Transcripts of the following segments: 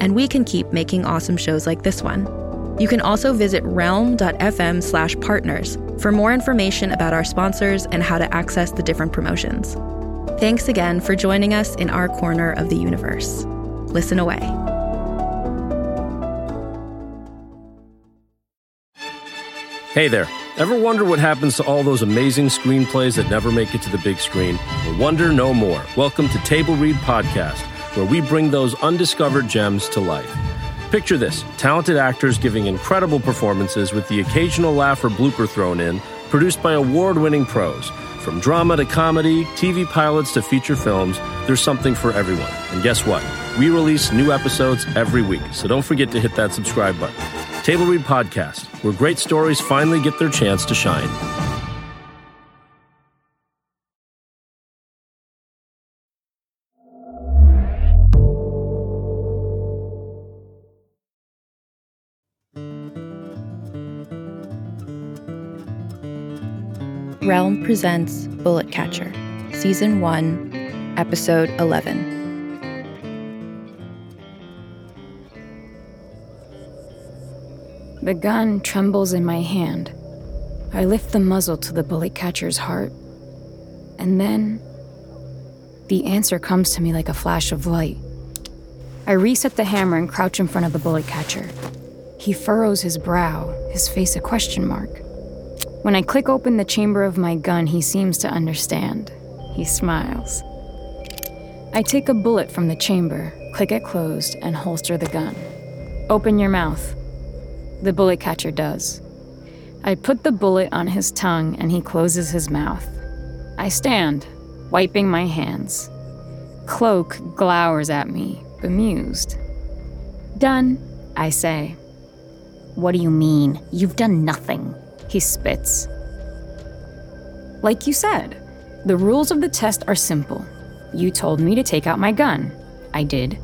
and we can keep making awesome shows like this one. You can also visit realm.fm slash partners for more information about our sponsors and how to access the different promotions. Thanks again for joining us in our corner of the universe. Listen away. Hey there. Ever wonder what happens to all those amazing screenplays that never make it to the big screen? Wonder no more. Welcome to Table Read Podcast, where we bring those undiscovered gems to life. Picture this talented actors giving incredible performances with the occasional laugh or blooper thrown in, produced by award winning pros. From drama to comedy, TV pilots to feature films, there's something for everyone. And guess what? We release new episodes every week, so don't forget to hit that subscribe button. Table Read Podcast, where great stories finally get their chance to shine. Presents Bullet Catcher, Season 1, Episode 11. The gun trembles in my hand. I lift the muzzle to the bullet catcher's heart. And then, the answer comes to me like a flash of light. I reset the hammer and crouch in front of the bullet catcher. He furrows his brow, his face a question mark. When I click open the chamber of my gun, he seems to understand. He smiles. I take a bullet from the chamber, click it closed, and holster the gun. Open your mouth, the bullet catcher does. I put the bullet on his tongue and he closes his mouth. I stand, wiping my hands. Cloak glowers at me, bemused. Done, I say. What do you mean? You've done nothing. He spits. Like you said, the rules of the test are simple. You told me to take out my gun. I did.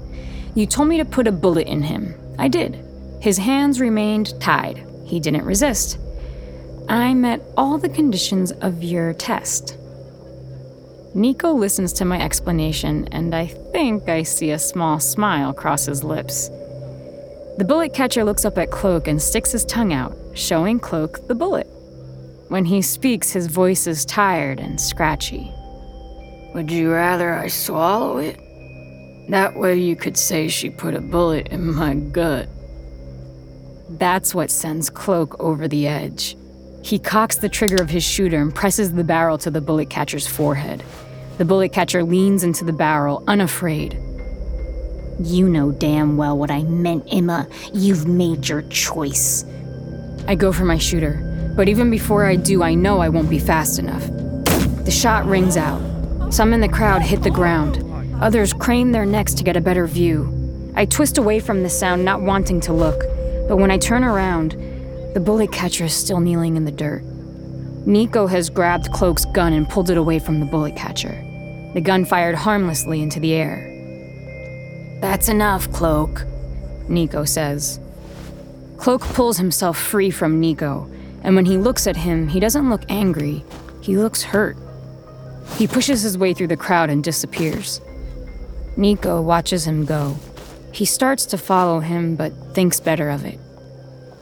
You told me to put a bullet in him. I did. His hands remained tied. He didn't resist. I met all the conditions of your test. Nico listens to my explanation, and I think I see a small smile cross his lips. The bullet catcher looks up at Cloak and sticks his tongue out, showing Cloak the bullet. When he speaks, his voice is tired and scratchy. Would you rather I swallow it? That way you could say she put a bullet in my gut. That's what sends Cloak over the edge. He cocks the trigger of his shooter and presses the barrel to the bullet catcher's forehead. The bullet catcher leans into the barrel, unafraid. You know damn well what I meant, Emma. You've made your choice. I go for my shooter, but even before I do, I know I won't be fast enough. The shot rings out. Some in the crowd hit the ground. Others crane their necks to get a better view. I twist away from the sound, not wanting to look. But when I turn around, the bullet catcher is still kneeling in the dirt. Nico has grabbed Cloak's gun and pulled it away from the bullet catcher. The gun fired harmlessly into the air. That's enough, Cloak, Nico says. Cloak pulls himself free from Nico, and when he looks at him, he doesn't look angry, he looks hurt. He pushes his way through the crowd and disappears. Nico watches him go. He starts to follow him, but thinks better of it.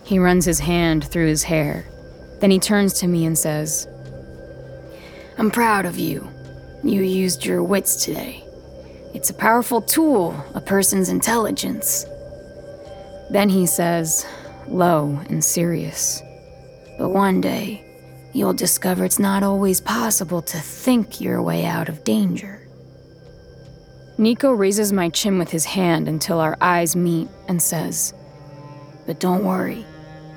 He runs his hand through his hair. Then he turns to me and says, I'm proud of you. You used your wits today. It's a powerful tool, a person's intelligence. Then he says, low and serious, But one day, you'll discover it's not always possible to think your way out of danger. Nico raises my chin with his hand until our eyes meet and says, But don't worry.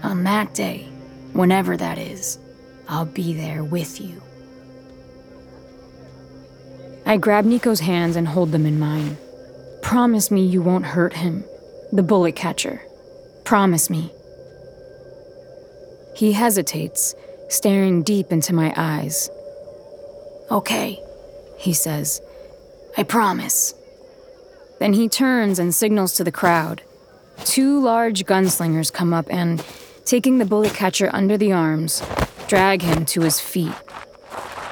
On that day, whenever that is, I'll be there with you. I grab Nico's hands and hold them in mine. Promise me you won't hurt him. The bullet catcher. Promise me. He hesitates, staring deep into my eyes. Okay, he says. I promise. Then he turns and signals to the crowd. Two large gunslingers come up and, taking the bullet catcher under the arms, drag him to his feet.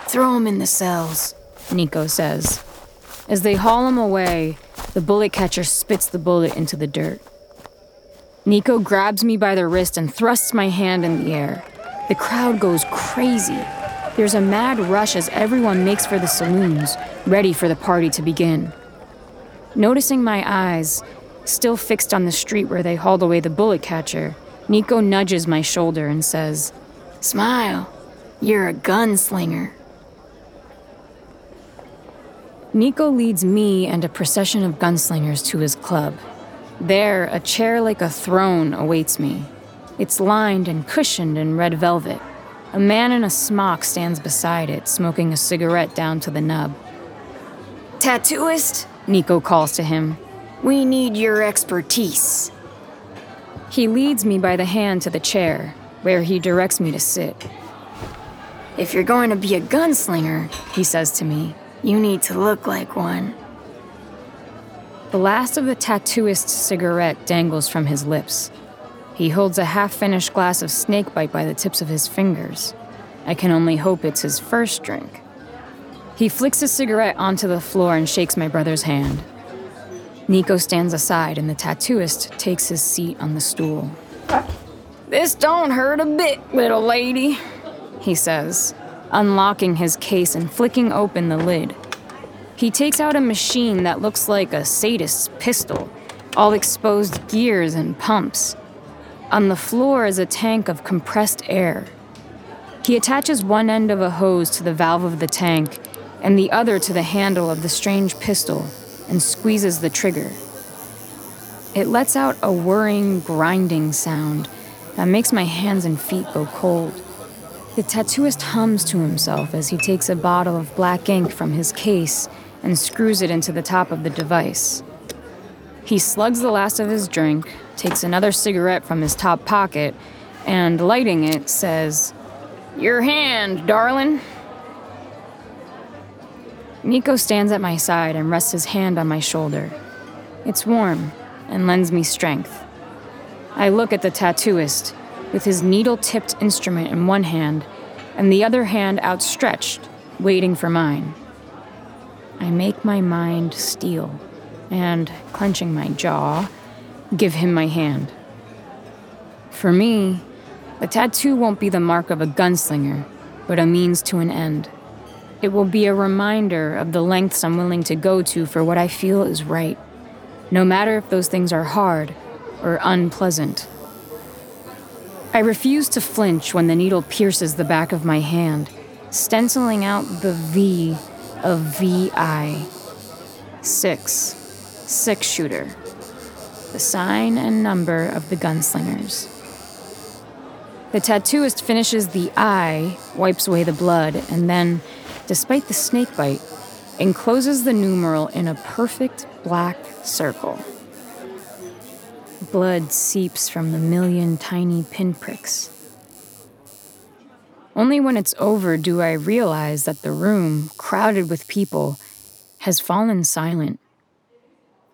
Throw him in the cells, Nico says. As they haul him away, the bullet catcher spits the bullet into the dirt. Nico grabs me by the wrist and thrusts my hand in the air. The crowd goes crazy. There's a mad rush as everyone makes for the saloons, ready for the party to begin. Noticing my eyes, still fixed on the street where they hauled away the bullet catcher, Nico nudges my shoulder and says, Smile. You're a gunslinger. Nico leads me and a procession of gunslingers to his club. There, a chair like a throne awaits me. It's lined and cushioned in red velvet. A man in a smock stands beside it, smoking a cigarette down to the nub. Tattooist, Nico calls to him. We need your expertise. He leads me by the hand to the chair, where he directs me to sit. If you're going to be a gunslinger, he says to me, you need to look like one. The last of the tattooist's cigarette dangles from his lips. He holds a half finished glass of snakebite by the tips of his fingers. I can only hope it's his first drink. He flicks his cigarette onto the floor and shakes my brother's hand. Nico stands aside and the tattooist takes his seat on the stool. This don't hurt a bit, little lady, he says, unlocking his case and flicking open the lid. He takes out a machine that looks like a sadist's pistol, all exposed gears and pumps. On the floor is a tank of compressed air. He attaches one end of a hose to the valve of the tank and the other to the handle of the strange pistol and squeezes the trigger. It lets out a whirring, grinding sound that makes my hands and feet go cold. The tattooist hums to himself as he takes a bottle of black ink from his case and screws it into the top of the device. He slugs the last of his drink, takes another cigarette from his top pocket, and lighting it, says, Your hand, darling. Nico stands at my side and rests his hand on my shoulder. It's warm and lends me strength. I look at the tattooist, with his needle tipped instrument in one hand and the other hand outstretched, waiting for mine. I make my mind steel and, clenching my jaw, give him my hand. For me, the tattoo won't be the mark of a gunslinger, but a means to an end. It will be a reminder of the lengths I'm willing to go to for what I feel is right, no matter if those things are hard or unpleasant. I refuse to flinch when the needle pierces the back of my hand, stenciling out the V of VI. Six. Six shooter. The sign and number of the gunslingers. The tattooist finishes the I, wipes away the blood, and then, despite the snakebite, encloses the numeral in a perfect black circle. Blood seeps from the million tiny pinpricks. Only when it's over do I realize that the room, crowded with people, has fallen silent.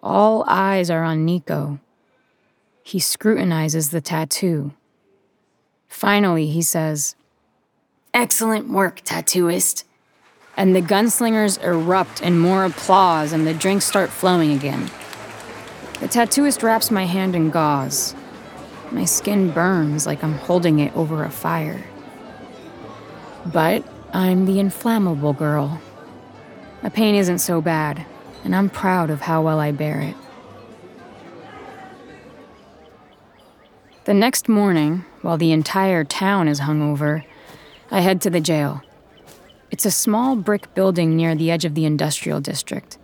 All eyes are on Nico. He scrutinizes the tattoo. Finally, he says, Excellent work, tattooist. And the gunslingers erupt in more applause and the drinks start flowing again. The tattooist wraps my hand in gauze. My skin burns like I'm holding it over a fire. But I'm the inflammable girl. The pain isn't so bad, and I'm proud of how well I bear it. The next morning, while the entire town is hungover, I head to the jail. It's a small brick building near the edge of the industrial district.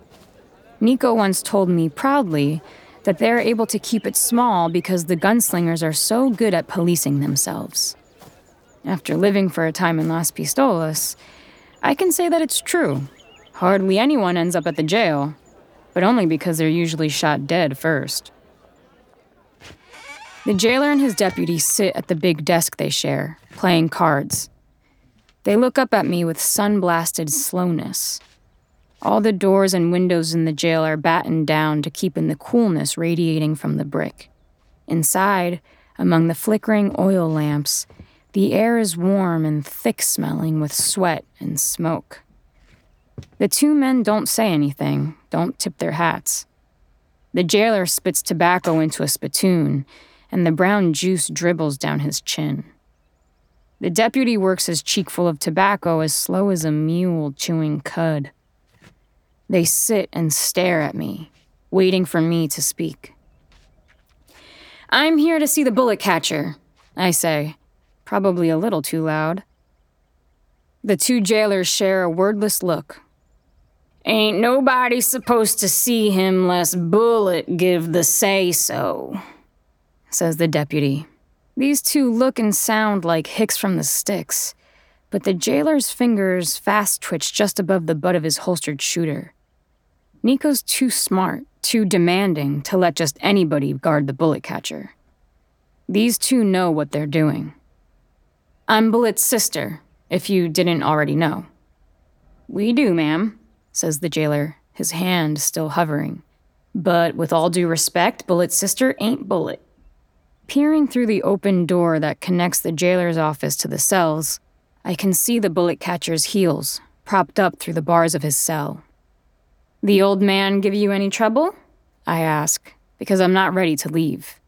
Nico once told me proudly that they're able to keep it small because the gunslingers are so good at policing themselves. After living for a time in Las Pistolas, I can say that it's true. Hardly anyone ends up at the jail, but only because they're usually shot dead first. The jailer and his deputy sit at the big desk they share, playing cards. They look up at me with sun blasted slowness. All the doors and windows in the jail are battened down to keep in the coolness radiating from the brick. Inside, among the flickering oil lamps, the air is warm and thick smelling with sweat and smoke. The two men don't say anything, don't tip their hats. The jailer spits tobacco into a spittoon, and the brown juice dribbles down his chin. The deputy works his cheekful of tobacco as slow as a mule chewing cud. They sit and stare at me, waiting for me to speak. I'm here to see the bullet catcher, I say, probably a little too loud. The two jailers share a wordless look. Ain't nobody supposed to see him less Bullet give the say so, says the deputy, these two look and sound like Hicks from the Sticks, but the jailer's fingers fast twitch just above the butt of his holstered shooter. Nico's too smart, too demanding to let just anybody guard the bullet catcher. These two know what they're doing. I'm Bullet's sister, if you didn't already know. We do, ma'am, says the jailer, his hand still hovering. But with all due respect, Bullet's sister ain't Bullet. Peering through the open door that connects the jailer's office to the cells, I can see the bullet catcher's heels propped up through the bars of his cell. The old man give you any trouble? I ask, because I'm not ready to leave.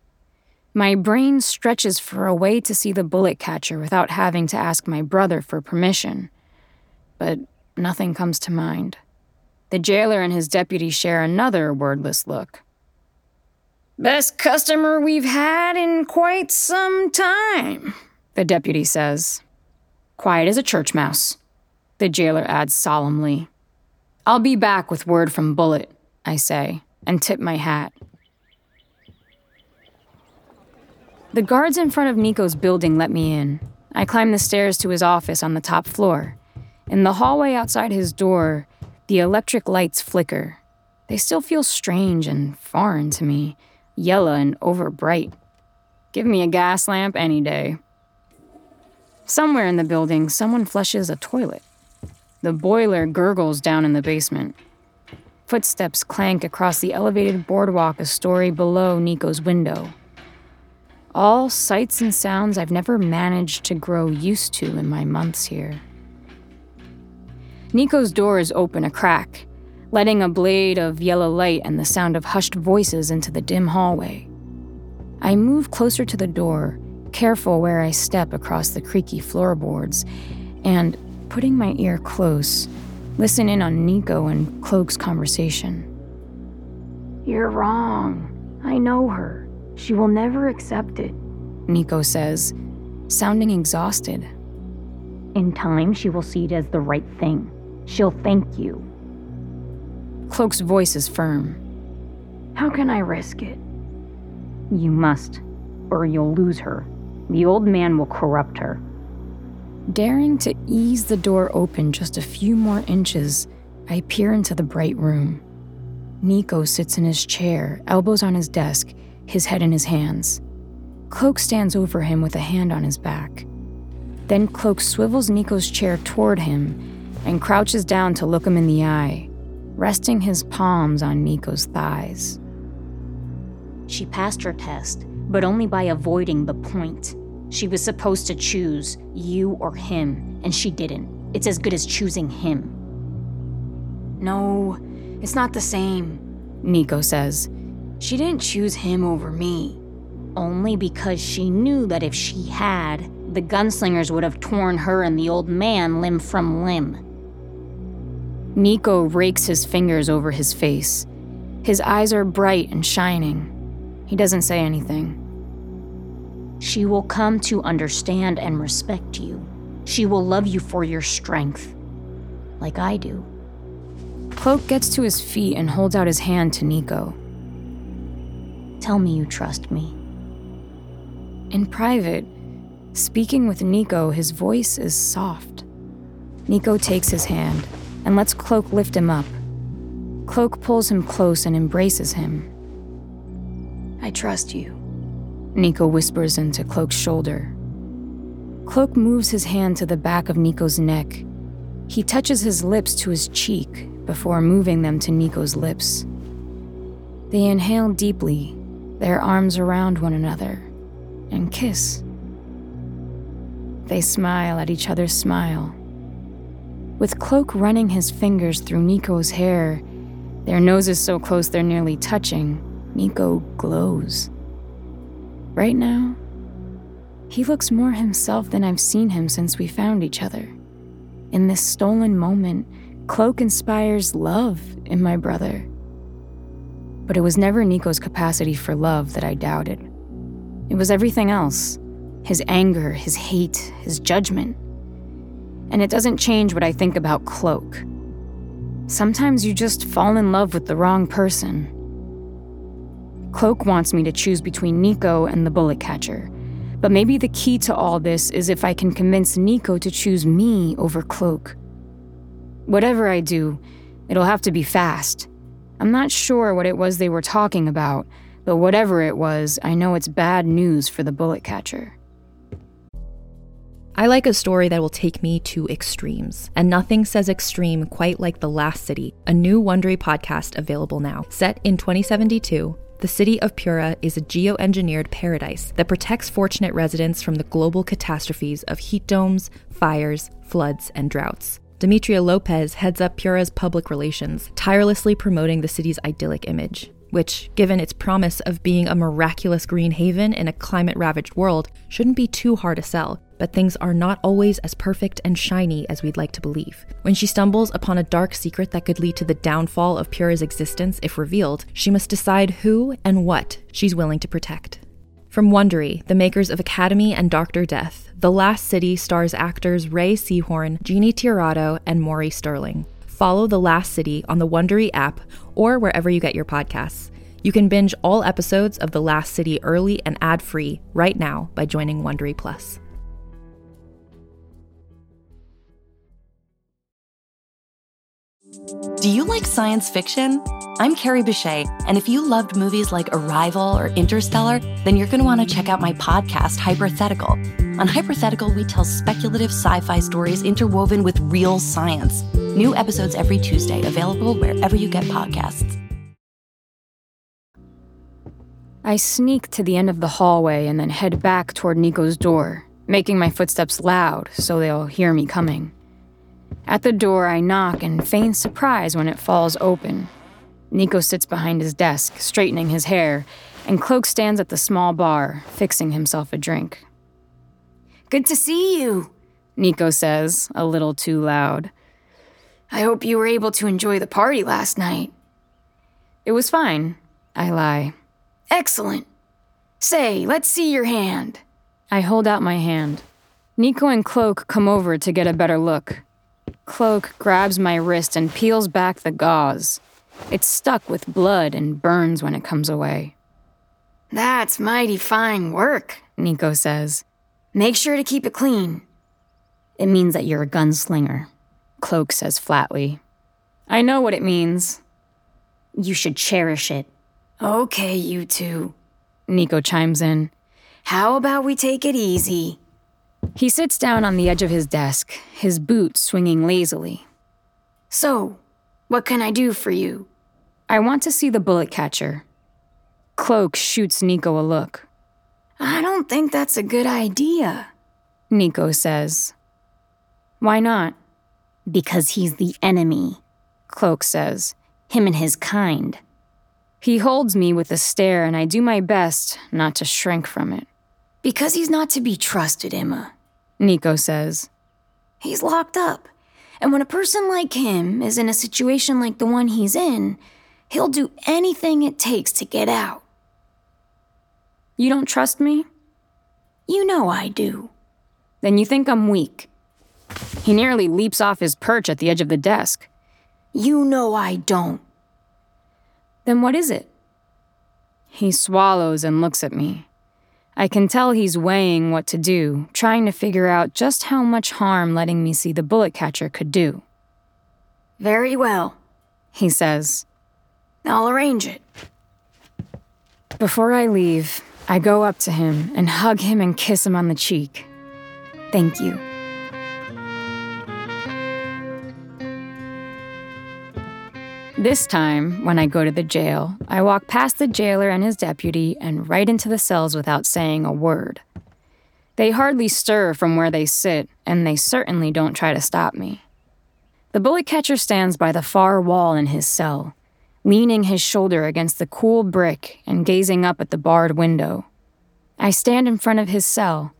My brain stretches for a way to see the bullet catcher without having to ask my brother for permission. But nothing comes to mind. The jailer and his deputy share another wordless look. Best customer we've had in quite some time, the deputy says. Quiet as a church mouse, the jailer adds solemnly. I'll be back with word from Bullet, I say, and tip my hat. The guards in front of Nico's building let me in. I climb the stairs to his office on the top floor. In the hallway outside his door, the electric lights flicker. They still feel strange and foreign to me yellow and over bright. Give me a gas lamp any day. Somewhere in the building, someone flushes a toilet. The boiler gurgles down in the basement. Footsteps clank across the elevated boardwalk a story below Nico's window. All sights and sounds I've never managed to grow used to in my months here. Nico's door is open a crack, letting a blade of yellow light and the sound of hushed voices into the dim hallway. I move closer to the door, careful where I step across the creaky floorboards, and, putting my ear close, listen in on Nico and Cloak's conversation. You're wrong. I know her. She will never accept it, Nico says, sounding exhausted. In time, she will see it as the right thing. She'll thank you. Cloak's voice is firm. How can I risk it? You must, or you'll lose her. The old man will corrupt her. Daring to ease the door open just a few more inches, I peer into the bright room. Nico sits in his chair, elbows on his desk, his head in his hands. Cloak stands over him with a hand on his back. Then Cloak swivels Nico's chair toward him and crouches down to look him in the eye resting his palms on Nico's thighs. She passed her test, but only by avoiding the point. She was supposed to choose you or him, and she didn't. It's as good as choosing him. No, it's not the same, Nico says. She didn't choose him over me. Only because she knew that if she had, the gunslingers would have torn her and the old man limb from limb. Nico rakes his fingers over his face. His eyes are bright and shining. He doesn't say anything. She will come to understand and respect you. She will love you for your strength, like I do. Cloak gets to his feet and holds out his hand to Nico. Tell me you trust me. In private, speaking with Nico, his voice is soft. Nico takes his hand and lets Cloak lift him up. Cloak pulls him close and embraces him. I trust you. Nico whispers into Cloak's shoulder. Cloak moves his hand to the back of Nico's neck. He touches his lips to his cheek before moving them to Nico's lips. They inhale deeply, their arms around one another, and kiss. They smile at each other's smile. With Cloak running his fingers through Nico's hair, their noses so close they're nearly touching, Nico glows. Right now, he looks more himself than I've seen him since we found each other. In this stolen moment, Cloak inspires love in my brother. But it was never Nico's capacity for love that I doubted. It was everything else his anger, his hate, his judgment. And it doesn't change what I think about Cloak. Sometimes you just fall in love with the wrong person. Cloak wants me to choose between Nico and the bullet catcher. But maybe the key to all this is if I can convince Nico to choose me over Cloak. Whatever I do, it'll have to be fast. I'm not sure what it was they were talking about, but whatever it was, I know it's bad news for the bullet catcher. I like a story that will take me to extremes, and nothing says extreme quite like The Last City, a new Wondery podcast available now. Set in 2072, the city of Pura is a geoengineered paradise that protects fortunate residents from the global catastrophes of heat domes, fires, floods, and droughts. Demetria Lopez heads up Pura's public relations, tirelessly promoting the city's idyllic image, which, given its promise of being a miraculous green haven in a climate ravaged world, shouldn't be too hard to sell. But things are not always as perfect and shiny as we'd like to believe. When she stumbles upon a dark secret that could lead to the downfall of Pura's existence if revealed, she must decide who and what she's willing to protect. From Wondery, the makers of Academy and Dr. Death, The Last City stars actors Rhea Seehorn, Jeannie Tirado, and Maury Sterling. Follow The Last City on the Wondery app or wherever you get your podcasts. You can binge all episodes of The Last City early and ad-free right now by joining Wondery Plus. Do you like science fiction? I'm Carrie Bechet, and if you loved movies like Arrival or Interstellar, then you're going to want to check out my podcast, Hypothetical. On Hypothetical, we tell speculative sci fi stories interwoven with real science. New episodes every Tuesday, available wherever you get podcasts. I sneak to the end of the hallway and then head back toward Nico's door, making my footsteps loud so they'll hear me coming. At the door, I knock and feign surprise when it falls open. Nico sits behind his desk, straightening his hair, and Cloak stands at the small bar, fixing himself a drink. Good to see you, Nico says, a little too loud. I hope you were able to enjoy the party last night. It was fine, I lie. Excellent. Say, let's see your hand. I hold out my hand. Nico and Cloak come over to get a better look. Cloak grabs my wrist and peels back the gauze. It's stuck with blood and burns when it comes away. That's mighty fine work, Nico says. Make sure to keep it clean. It means that you're a gunslinger, Cloak says flatly. I know what it means. You should cherish it. Okay, you two. Nico chimes in. How about we take it easy? He sits down on the edge of his desk, his boot swinging lazily. So, what can I do for you? I want to see the bullet catcher. Cloak shoots Nico a look. I don't think that's a good idea, Nico says. Why not? Because he's the enemy, Cloak says. Him and his kind. He holds me with a stare, and I do my best not to shrink from it. Because he's not to be trusted, Emma, Nico says. He's locked up. And when a person like him is in a situation like the one he's in, he'll do anything it takes to get out. You don't trust me? You know I do. Then you think I'm weak. He nearly leaps off his perch at the edge of the desk. You know I don't. Then what is it? He swallows and looks at me. I can tell he's weighing what to do, trying to figure out just how much harm letting me see the bullet catcher could do. Very well, he says. I'll arrange it. Before I leave, I go up to him and hug him and kiss him on the cheek. Thank you. This time, when I go to the jail, I walk past the jailer and his deputy and right into the cells without saying a word. They hardly stir from where they sit, and they certainly don't try to stop me. The bullet catcher stands by the far wall in his cell, leaning his shoulder against the cool brick and gazing up at the barred window. I stand in front of his cell,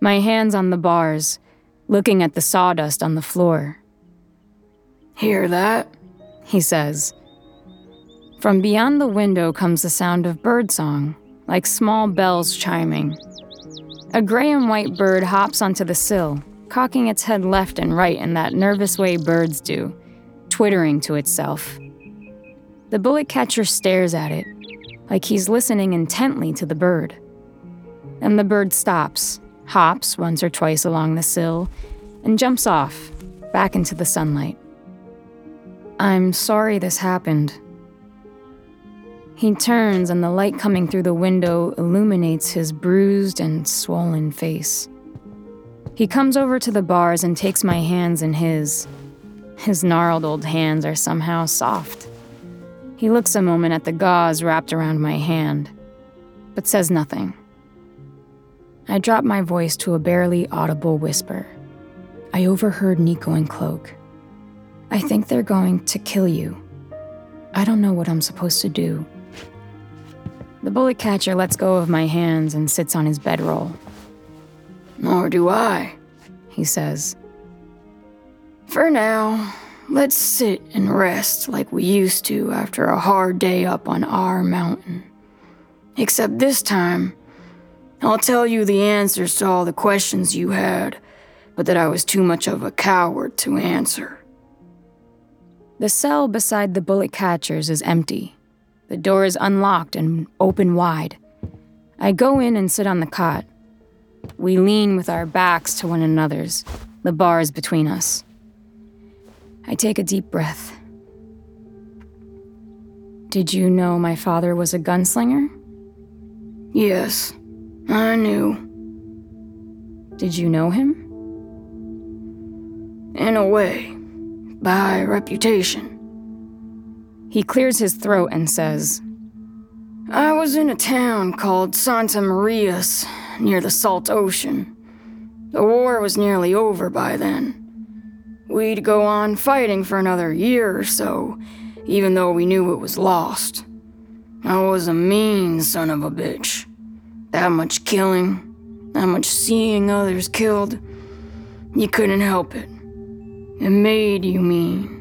my hands on the bars, looking at the sawdust on the floor. Hear that? He says. From beyond the window comes the sound of birdsong, like small bells chiming. A gray and white bird hops onto the sill, cocking its head left and right in that nervous way birds do, twittering to itself. The bullet catcher stares at it, like he's listening intently to the bird. And the bird stops, hops once or twice along the sill, and jumps off, back into the sunlight. I'm sorry this happened. He turns, and the light coming through the window illuminates his bruised and swollen face. He comes over to the bars and takes my hands in his. His gnarled old hands are somehow soft. He looks a moment at the gauze wrapped around my hand, but says nothing. I drop my voice to a barely audible whisper. I overheard Nico and Cloak. I think they're going to kill you. I don't know what I'm supposed to do. The bullet catcher lets go of my hands and sits on his bedroll. Nor do I, he says. For now, let's sit and rest like we used to after a hard day up on our mountain. Except this time, I'll tell you the answers to all the questions you had, but that I was too much of a coward to answer. The cell beside the bullet catchers is empty. The door is unlocked and open wide. I go in and sit on the cot. We lean with our backs to one another's, the bars between us. I take a deep breath. Did you know my father was a gunslinger? Yes, I knew. Did you know him? In a way, by reputation. He clears his throat and says, I was in a town called Santa Marias, near the Salt Ocean. The war was nearly over by then. We'd go on fighting for another year or so, even though we knew it was lost. I was a mean son of a bitch. That much killing, that much seeing others killed. You couldn't help it. It made you mean.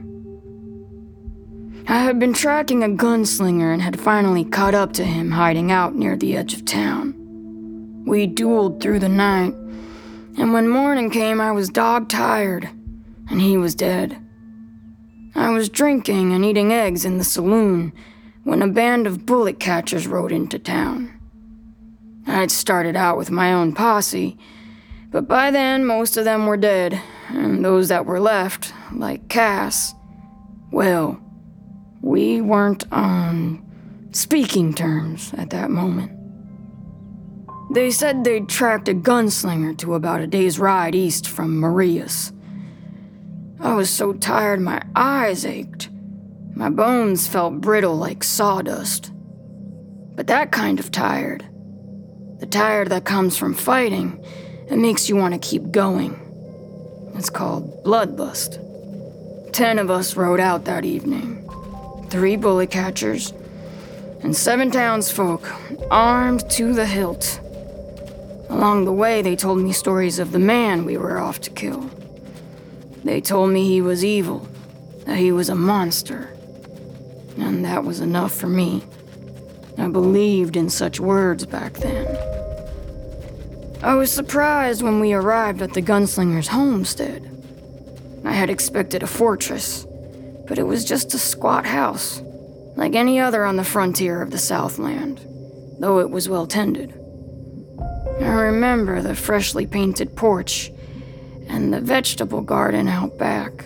I had been tracking a gunslinger and had finally caught up to him hiding out near the edge of town. We dueled through the night, and when morning came, I was dog tired, and he was dead. I was drinking and eating eggs in the saloon when a band of bullet catchers rode into town. I'd started out with my own posse, but by then most of them were dead, and those that were left, like Cass, well, we weren't on speaking terms at that moment. They said they'd tracked a gunslinger to about a day's ride east from Marias. I was so tired my eyes ached. My bones felt brittle like sawdust. But that kind of tired, the tired that comes from fighting, it makes you want to keep going. It's called bloodlust. Ten of us rode out that evening three bullet catchers, and seven townsfolk, armed to the hilt. Along the way, they told me stories of the man we were off to kill. They told me he was evil, that he was a monster. And that was enough for me. I believed in such words back then. I was surprised when we arrived at the gunslinger's homestead. I had expected a fortress, but it was just a squat house, like any other on the frontier of the Southland, though it was well tended. I remember the freshly painted porch and the vegetable garden out back.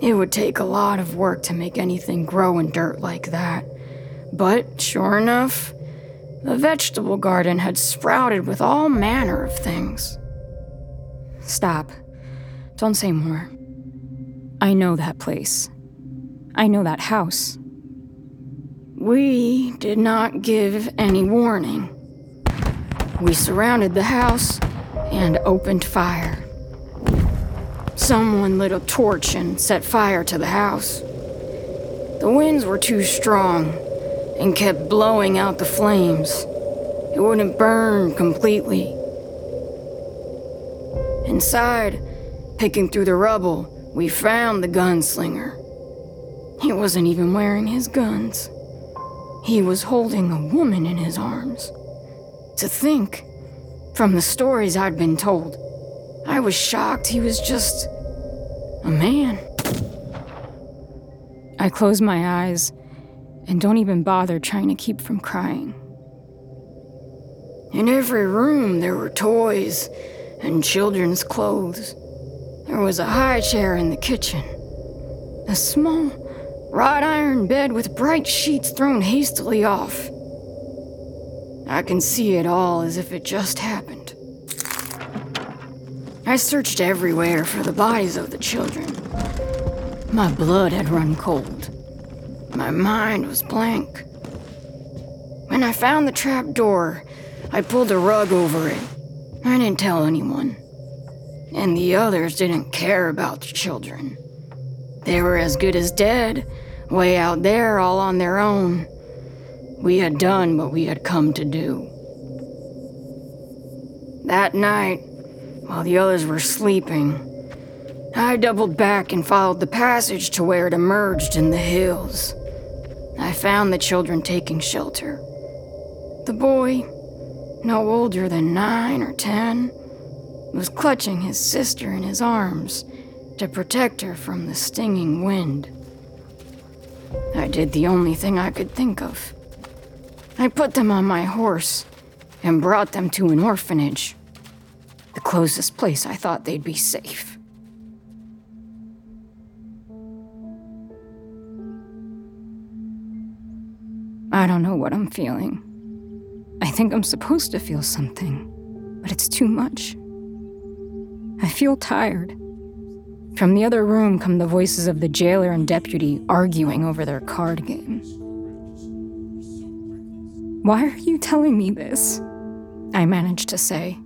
It would take a lot of work to make anything grow in dirt like that, but sure enough, The vegetable garden had sprouted with all manner of things. Stop. Don't say more. I know that place. I know that house. We did not give any warning. We surrounded the house and opened fire. Someone lit a torch and set fire to the house. The winds were too strong and kept blowing out the flames. It wouldn't burn completely. Inside, picking through the rubble, we found the gunslinger. He wasn't even wearing his guns. He was holding a woman in his arms. To think, from the stories I'd been told, I was shocked he was just a man. I closed my eyes and don't even bother trying to keep from crying. In every room, there were toys and children's clothes. There was a high chair in the kitchen, a small wrought iron bed with bright sheets thrown hastily off. I can see it all as if it just happened. I searched everywhere for the bodies of the children. My blood had run cold. My mind was blank. When I found the trap door, I pulled a rug over it. I didn't tell anyone. And the others didn't care about the children. They were as good as dead, way out there all on their own. We had done what we had come to do. That night, while the others were sleeping, I doubled back and followed the passage to where it emerged in the hills. I found the children taking shelter. The boy, no older than nine or ten, was clutching his sister in his arms to protect her from the stinging wind. I did the only thing I could think of. I put them on my horse and brought them to an orphanage, the closest place I thought they'd be safe. I don't know what I'm feeling. I think I'm supposed to feel something, but it's too much. I feel tired. From the other room come the voices of the jailer and deputy arguing over their card game. Why are you telling me this? I managed to say.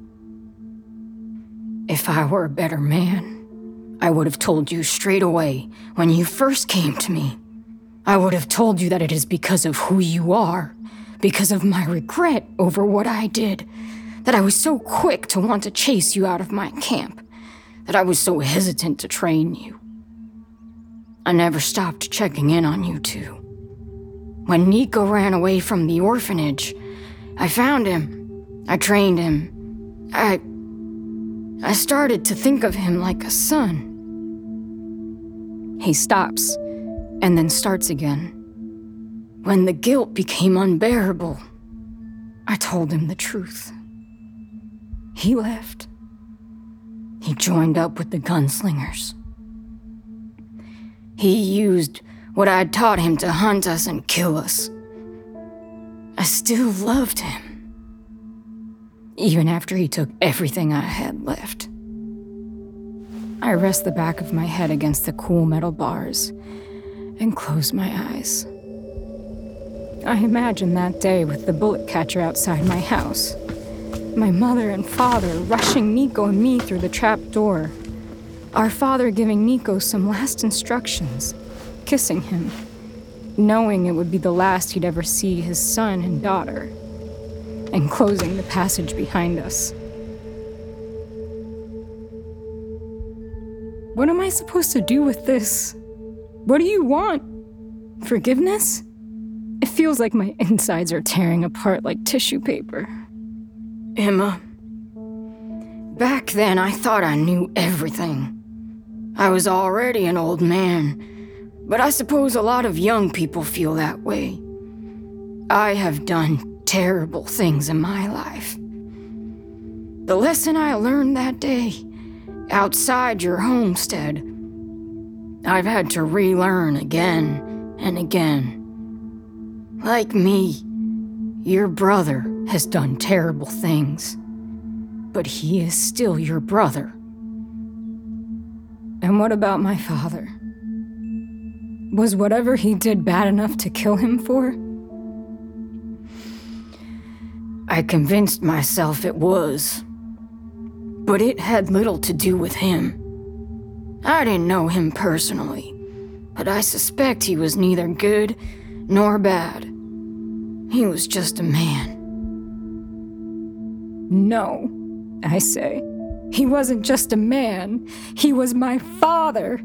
If I were a better man, I would have told you straight away when you first came to me. I would have told you that it is because of who you are, because of my regret over what I did, that I was so quick to want to chase you out of my camp, that I was so hesitant to train you. I never stopped checking in on you two. When Nico ran away from the orphanage, I found him. I trained him. I. I started to think of him like a son. He stops and then starts again. When the guilt became unbearable, I told him the truth. He left. He joined up with the gunslingers. He used what I'd taught him to hunt us and kill us. I still loved him. Even after he took everything I had left. I rest the back of my head against the cool metal bars and close my eyes. I imagine that day with the bullet catcher outside my house. My mother and father rushing Nico and me through the trap door. Our father giving Nico some last instructions, kissing him, knowing it would be the last he'd ever see his son and daughter, and closing the passage behind us. What am I supposed to do with this? What do you want? Forgiveness? It feels like my insides are tearing apart like tissue paper. Emma, back then I thought I knew everything. I was already an old man, but I suppose a lot of young people feel that way. I have done terrible things in my life. The lesson I learned that day, outside your homestead, I've had to relearn again and again. Like me, Your brother has done terrible things, but he is still your brother. And what about my father? Was whatever he did bad enough to kill him for? I convinced myself it was. But it had little to do with him. I didn't know him personally, but I suspect he was neither good nor bad. He was just a man. No, I say. He wasn't just a man, he was my father.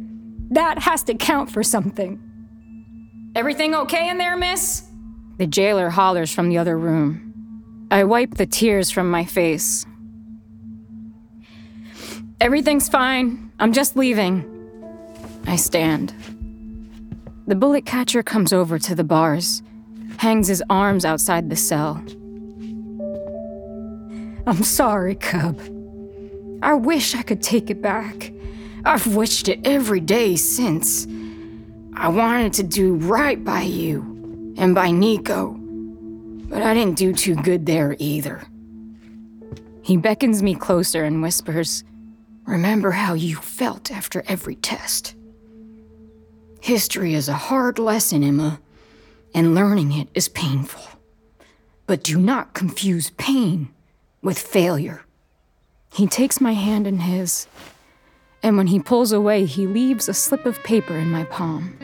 That has to count for something. Everything okay in there, miss? The jailer hollers from the other room. I wipe the tears from my face. Everything's fine. I'm just leaving. I stand. The bullet catcher comes over to the bars, hangs his arms outside the cell. I'm sorry, Cub. I wish I could take it back. I've wished it every day since. I wanted to do right by you and by Nico, but I didn't do too good there either. He beckons me closer and whispers, Remember how you felt after every test. History is a hard lesson, Emma, and learning it is painful. But do not confuse pain with failure. He takes my hand in his, and when he pulls away, he leaves a slip of paper in my palm.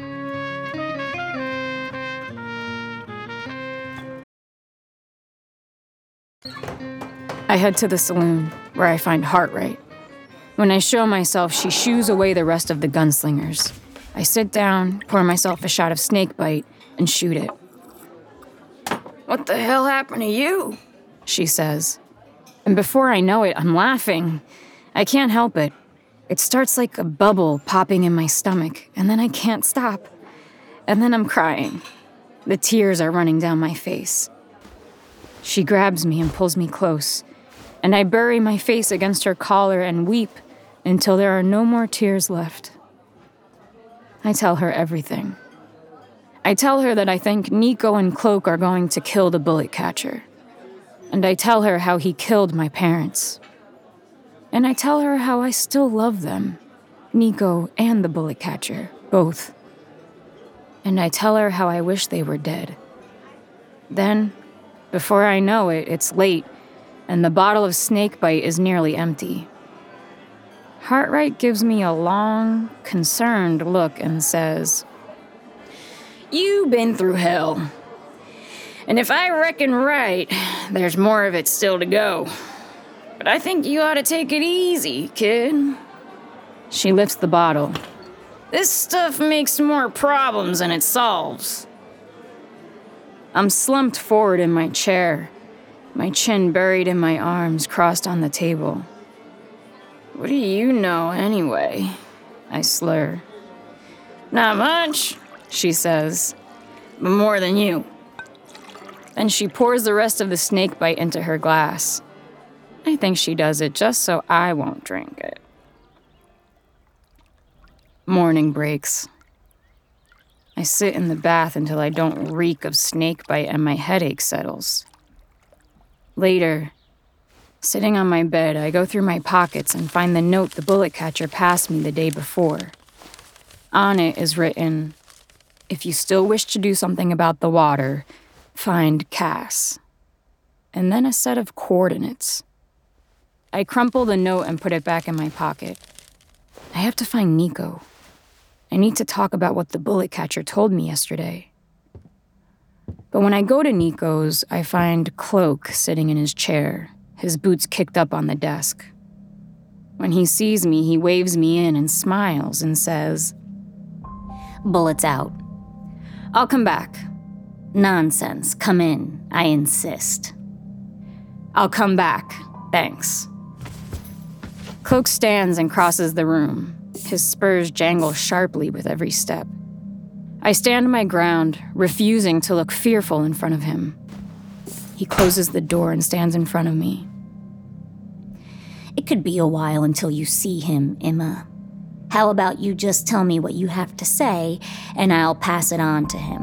I head to the saloon, where I find Hartright. When I show myself, she shoos away the rest of the gunslingers. I sit down, pour myself a shot of snakebite, and shoot it. What the hell happened to you? She says. And before I know it, I'm laughing. I can't help it. It starts like a bubble popping in my stomach, and then I can't stop. And then I'm crying. The tears are running down my face. She grabs me and pulls me close, and I bury my face against her collar and weep until there are no more tears left. I tell her everything. I tell her that I think Nico and Cloak are going to kill the bullet catcher. And I tell her how he killed my parents. And I tell her how I still love them Nico and the bullet catcher, both. And I tell her how I wish they were dead. Then, before I know it, it's late, and the bottle of snakebite is nearly empty. Hartright gives me a long, concerned look and says, You've been through hell. And if I reckon right, there's more of it still to go. But I think you ought to take it easy, kid. She lifts the bottle. This stuff makes more problems than it solves. I'm slumped forward in my chair, my chin buried in my arms crossed on the table. What do you know, anyway? I slur. Not much, she says, but more than you. Then she pours the rest of the snakebite into her glass. I think she does it just so I won't drink it. Morning breaks. I sit in the bath until I don't reek of snakebite and my headache settles. Later, sitting on my bed, I go through my pockets and find the note the bullet catcher passed me the day before. On it is written If you still wish to do something about the water, find Cass. And then a set of coordinates. I crumple the note and put it back in my pocket. I have to find Nico. I need to talk about what the bullet catcher told me yesterday. But when I go to Nico's, I find Cloak sitting in his chair, his boots kicked up on the desk. When he sees me, he waves me in and smiles and says, Bullets out. I'll come back. Nonsense. Come in. I insist. I'll come back. Thanks. Cloak stands and crosses the room. His spurs jangle sharply with every step. I stand my ground, refusing to look fearful in front of him. He closes the door and stands in front of me. It could be a while until you see him, Emma. How about you just tell me what you have to say, and I'll pass it on to him?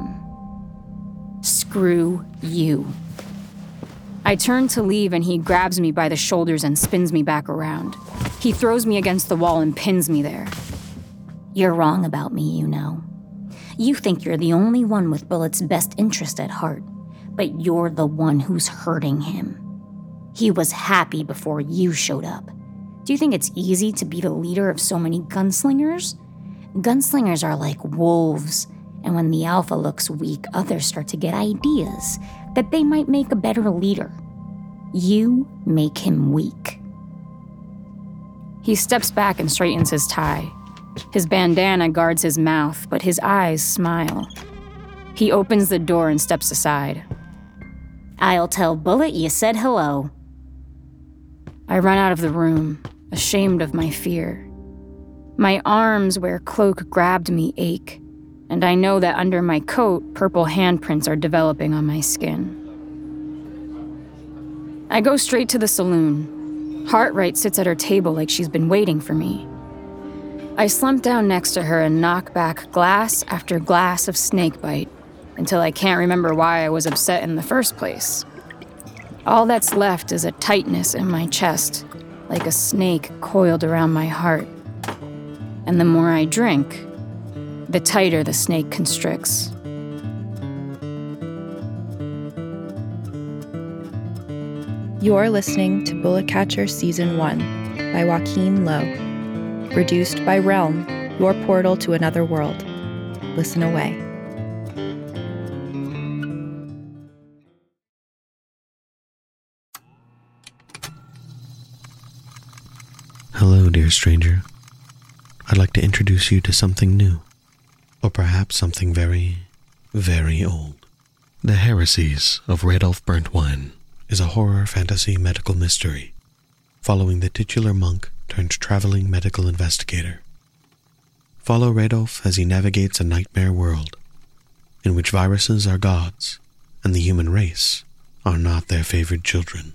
Screw you. I turn to leave, and he grabs me by the shoulders and spins me back around. He throws me against the wall and pins me there. You're wrong about me, you know. You think you're the only one with Bullet's best interest at heart, but you're the one who's hurting him. He was happy before you showed up. Do you think it's easy to be the leader of so many gunslingers? Gunslingers are like wolves, and when the alpha looks weak, others start to get ideas that they might make a better leader. You make him weak. He steps back and straightens his tie. His bandana guards his mouth, but his eyes smile. He opens the door and steps aside. I'll tell Bullet you said hello. I run out of the room, ashamed of my fear. My arms, where Cloak grabbed me, ache and I know that under my coat, purple handprints are developing on my skin. I go straight to the saloon. Hartright sits at her table like she's been waiting for me. I slump down next to her and knock back glass after glass of snakebite until I can't remember why I was upset in the first place. All that's left is a tightness in my chest, like a snake coiled around my heart. And the more I drink, the tighter the snake constricts. You're listening to Bullet Catcher Season 1 by Joaquin Lowe. Produced by Realm, your portal to another world. Listen away. Dear stranger. I'd like to introduce you to something new or perhaps something very, very old. The Heresies of Radolf Burntwine is a horror fantasy medical mystery following the titular monk turned traveling medical investigator. Follow Radolf as he navigates a nightmare world in which viruses are gods and the human race are not their favored children.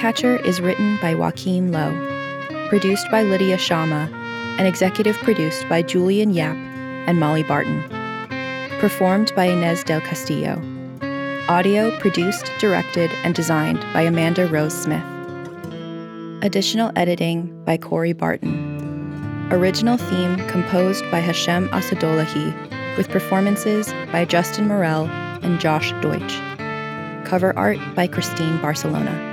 Catcher is written by Joaquin Lowe, produced by Lydia Shama, and executive produced by Julian Yap and Molly Barton. Performed by Inez del Castillo. Audio produced, directed, and designed by Amanda Rose Smith. Additional editing by Corey Barton. Original theme composed by Hashem Assadullahi, with performances by Justin Morel and Josh Deutsch. Cover art by Christine Barcelona.